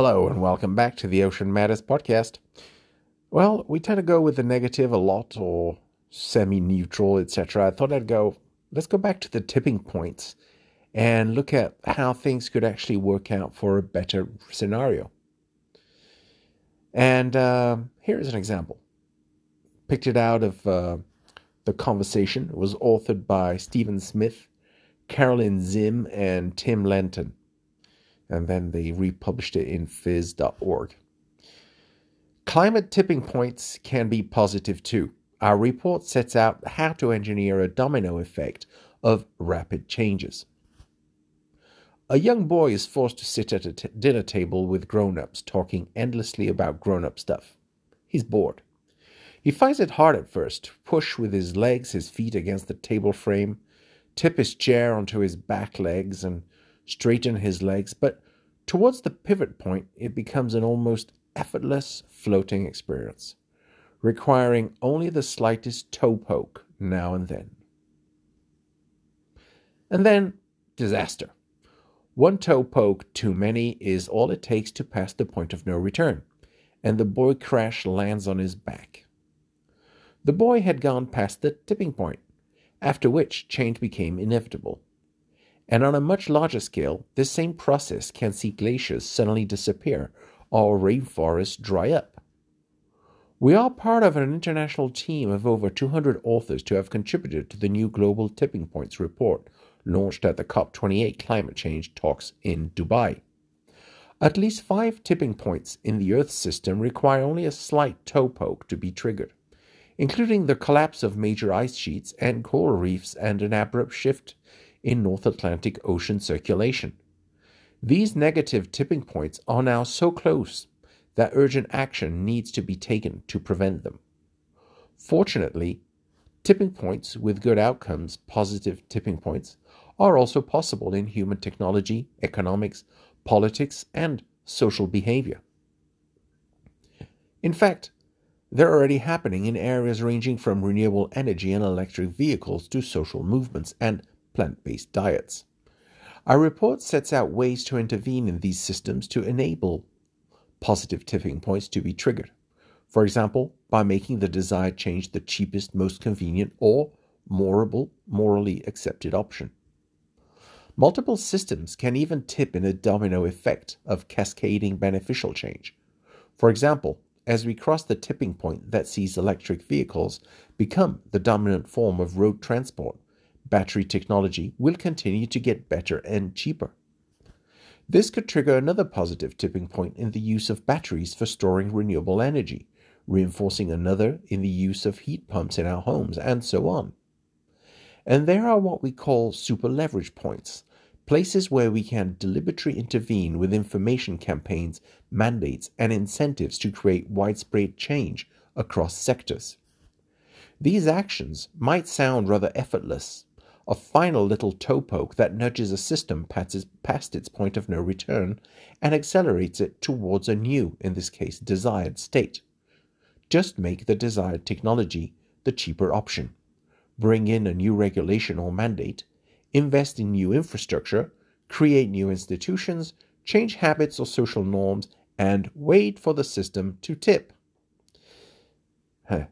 Hello, and welcome back to the Ocean Matters podcast. Well, we tend to go with the negative a lot or semi neutral, etc. I thought I'd go, let's go back to the tipping points and look at how things could actually work out for a better scenario. And uh, here's an example. Picked it out of uh, The Conversation. It was authored by Stephen Smith, Carolyn Zimm, and Tim Lenton and then they republished it in phys.org. Climate tipping points can be positive too. Our report sets out how to engineer a domino effect of rapid changes. A young boy is forced to sit at a t- dinner table with grown ups talking endlessly about grown up stuff. He's bored. He finds it hard at first to push with his legs, his feet against the table frame, tip his chair onto his back legs, and straighten his legs, but towards the pivot point, it becomes an almost effortless floating experience, requiring only the slightest toe poke now and then. And then, disaster. One toe poke too many is all it takes to pass the point of no return, and the boy crash lands on his back. The boy had gone past the tipping point, after which change became inevitable. And on a much larger scale, this same process can see glaciers suddenly disappear or rainforests dry up. We are part of an international team of over 200 authors to have contributed to the new Global Tipping Points report launched at the COP28 climate change talks in Dubai. At least five tipping points in the Earth system require only a slight toe poke to be triggered, including the collapse of major ice sheets and coral reefs and an abrupt shift in North Atlantic Ocean circulation. These negative tipping points are now so close that urgent action needs to be taken to prevent them. Fortunately, tipping points with good outcomes, positive tipping points, are also possible in human technology, economics, politics, and social behavior. In fact, they're already happening in areas ranging from renewable energy and electric vehicles to social movements and plant based diets. Our report sets out ways to intervene in these systems to enable positive tipping points to be triggered. For example, by making the desired change the cheapest, most convenient, or morable, morally accepted option. Multiple systems can even tip in a domino effect of cascading beneficial change. For example, as we cross the tipping point that sees electric vehicles become the dominant form of road transport, battery technology will continue to get better and cheaper. This could trigger another positive tipping point in the use of batteries for storing renewable energy, reinforcing another in the use of heat pumps in our homes, and so on. And there are what we call super leverage points, places where we can deliberately intervene with information campaigns, mandates, and incentives to create widespread change across sectors. These actions might sound rather effortless, a final little toe poke that nudges a system past its point of no return and accelerates it towards a new, in this case, desired state. Just make the desired technology the cheaper option. Bring in a new regulation or mandate, invest in new infrastructure, create new institutions, change habits or social norms, and wait for the system to tip. Huh.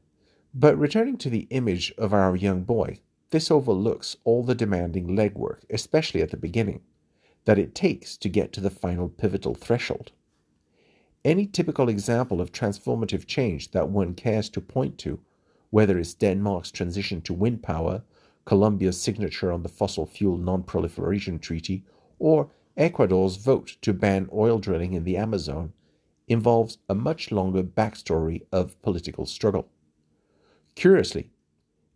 But returning to the image of our young boy, this overlooks all the demanding legwork, especially at the beginning, that it takes to get to the final pivotal threshold. Any typical example of transformative change that one cares to point to, whether it's Denmark's transition to wind power, Colombia's signature on the Fossil Fuel Non Proliferation Treaty, or Ecuador's vote to ban oil drilling in the Amazon, involves a much longer backstory of political struggle. Curiously,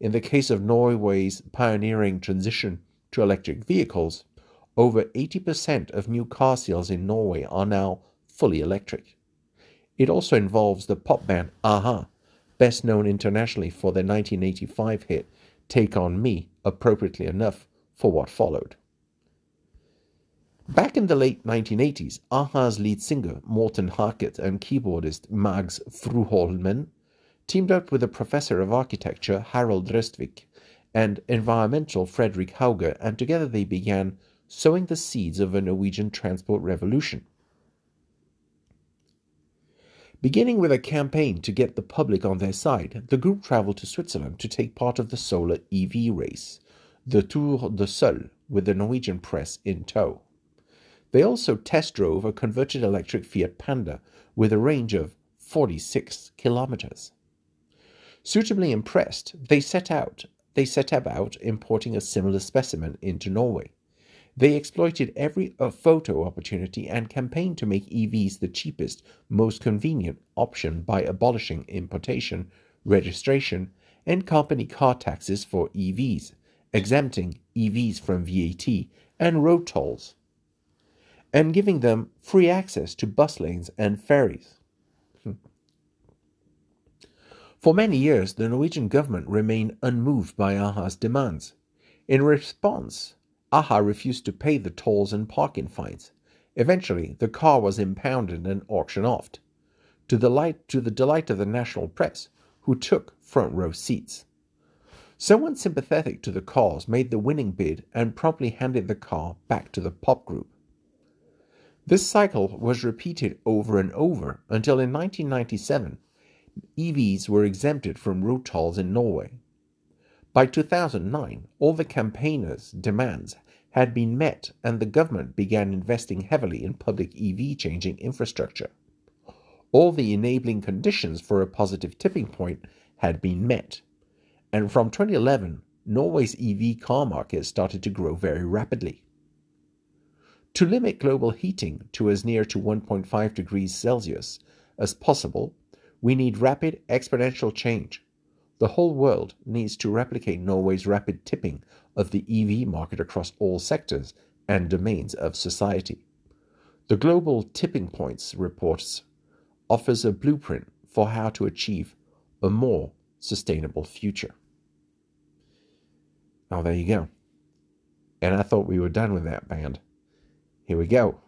in the case of Norway's pioneering transition to electric vehicles, over 80% of new car sales in Norway are now fully electric. It also involves the pop band a-ha, best known internationally for their 1985 hit Take On Me, appropriately enough for what followed. Back in the late 1980s, a-ha's lead singer Morten Harket and keyboardist Mads Furuholmen teamed up with a professor of architecture, Harald Røstvik, and environmental Frederic Hauge, and together they began sowing the seeds of a Norwegian transport revolution. Beginning with a campaign to get the public on their side, the group traveled to Switzerland to take part of the solar EV race, the Tour de Sol, with the Norwegian press in tow. They also test drove a converted electric Fiat Panda with a range of 46 kilometers. Suitably impressed, they set out they set about importing a similar specimen into Norway. They exploited every uh, photo opportunity and campaigned to make EVs the cheapest, most convenient option by abolishing importation, registration, and company car taxes for EVs, exempting EVs from VAT and road tolls, and giving them free access to bus lanes and ferries. For many years, the Norwegian government remained unmoved by a-ha's demands. In response, AHA refused to pay the tolls and parking fines. Eventually, the car was impounded and auctioned off, to the, light, to the delight of the national press, who took front row seats. Someone sympathetic to the cause made the winning bid and promptly handed the car back to the pop group. This cycle was repeated over and over until in 1997 EVs were exempted from road tolls in Norway. By 2009, all the campaigners' demands had been met and the government began investing heavily in public EV changing infrastructure. All the enabling conditions for a positive tipping point had been met. And from 2011, Norway's EV car market started to grow very rapidly. To limit global heating to as near to 1.5 degrees Celsius as possible, we need rapid exponential change. The whole world needs to replicate Norway's rapid tipping of the EV market across all sectors and domains of society. The Global Tipping Points reports offers a blueprint for how to achieve a more sustainable future. Now, there you go. And I thought we were done with that band. Here we go.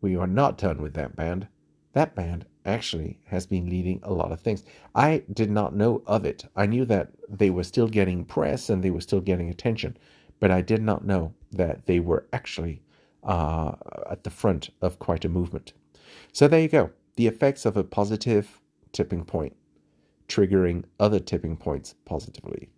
We are not done with that band. That band actually has been leading a lot of things. I did not know of it. I knew that they were still getting press and they were still getting attention, but I did not know that they were actually uh, at the front of quite a movement. So there you go. The effects of a positive tipping point triggering other tipping points positively.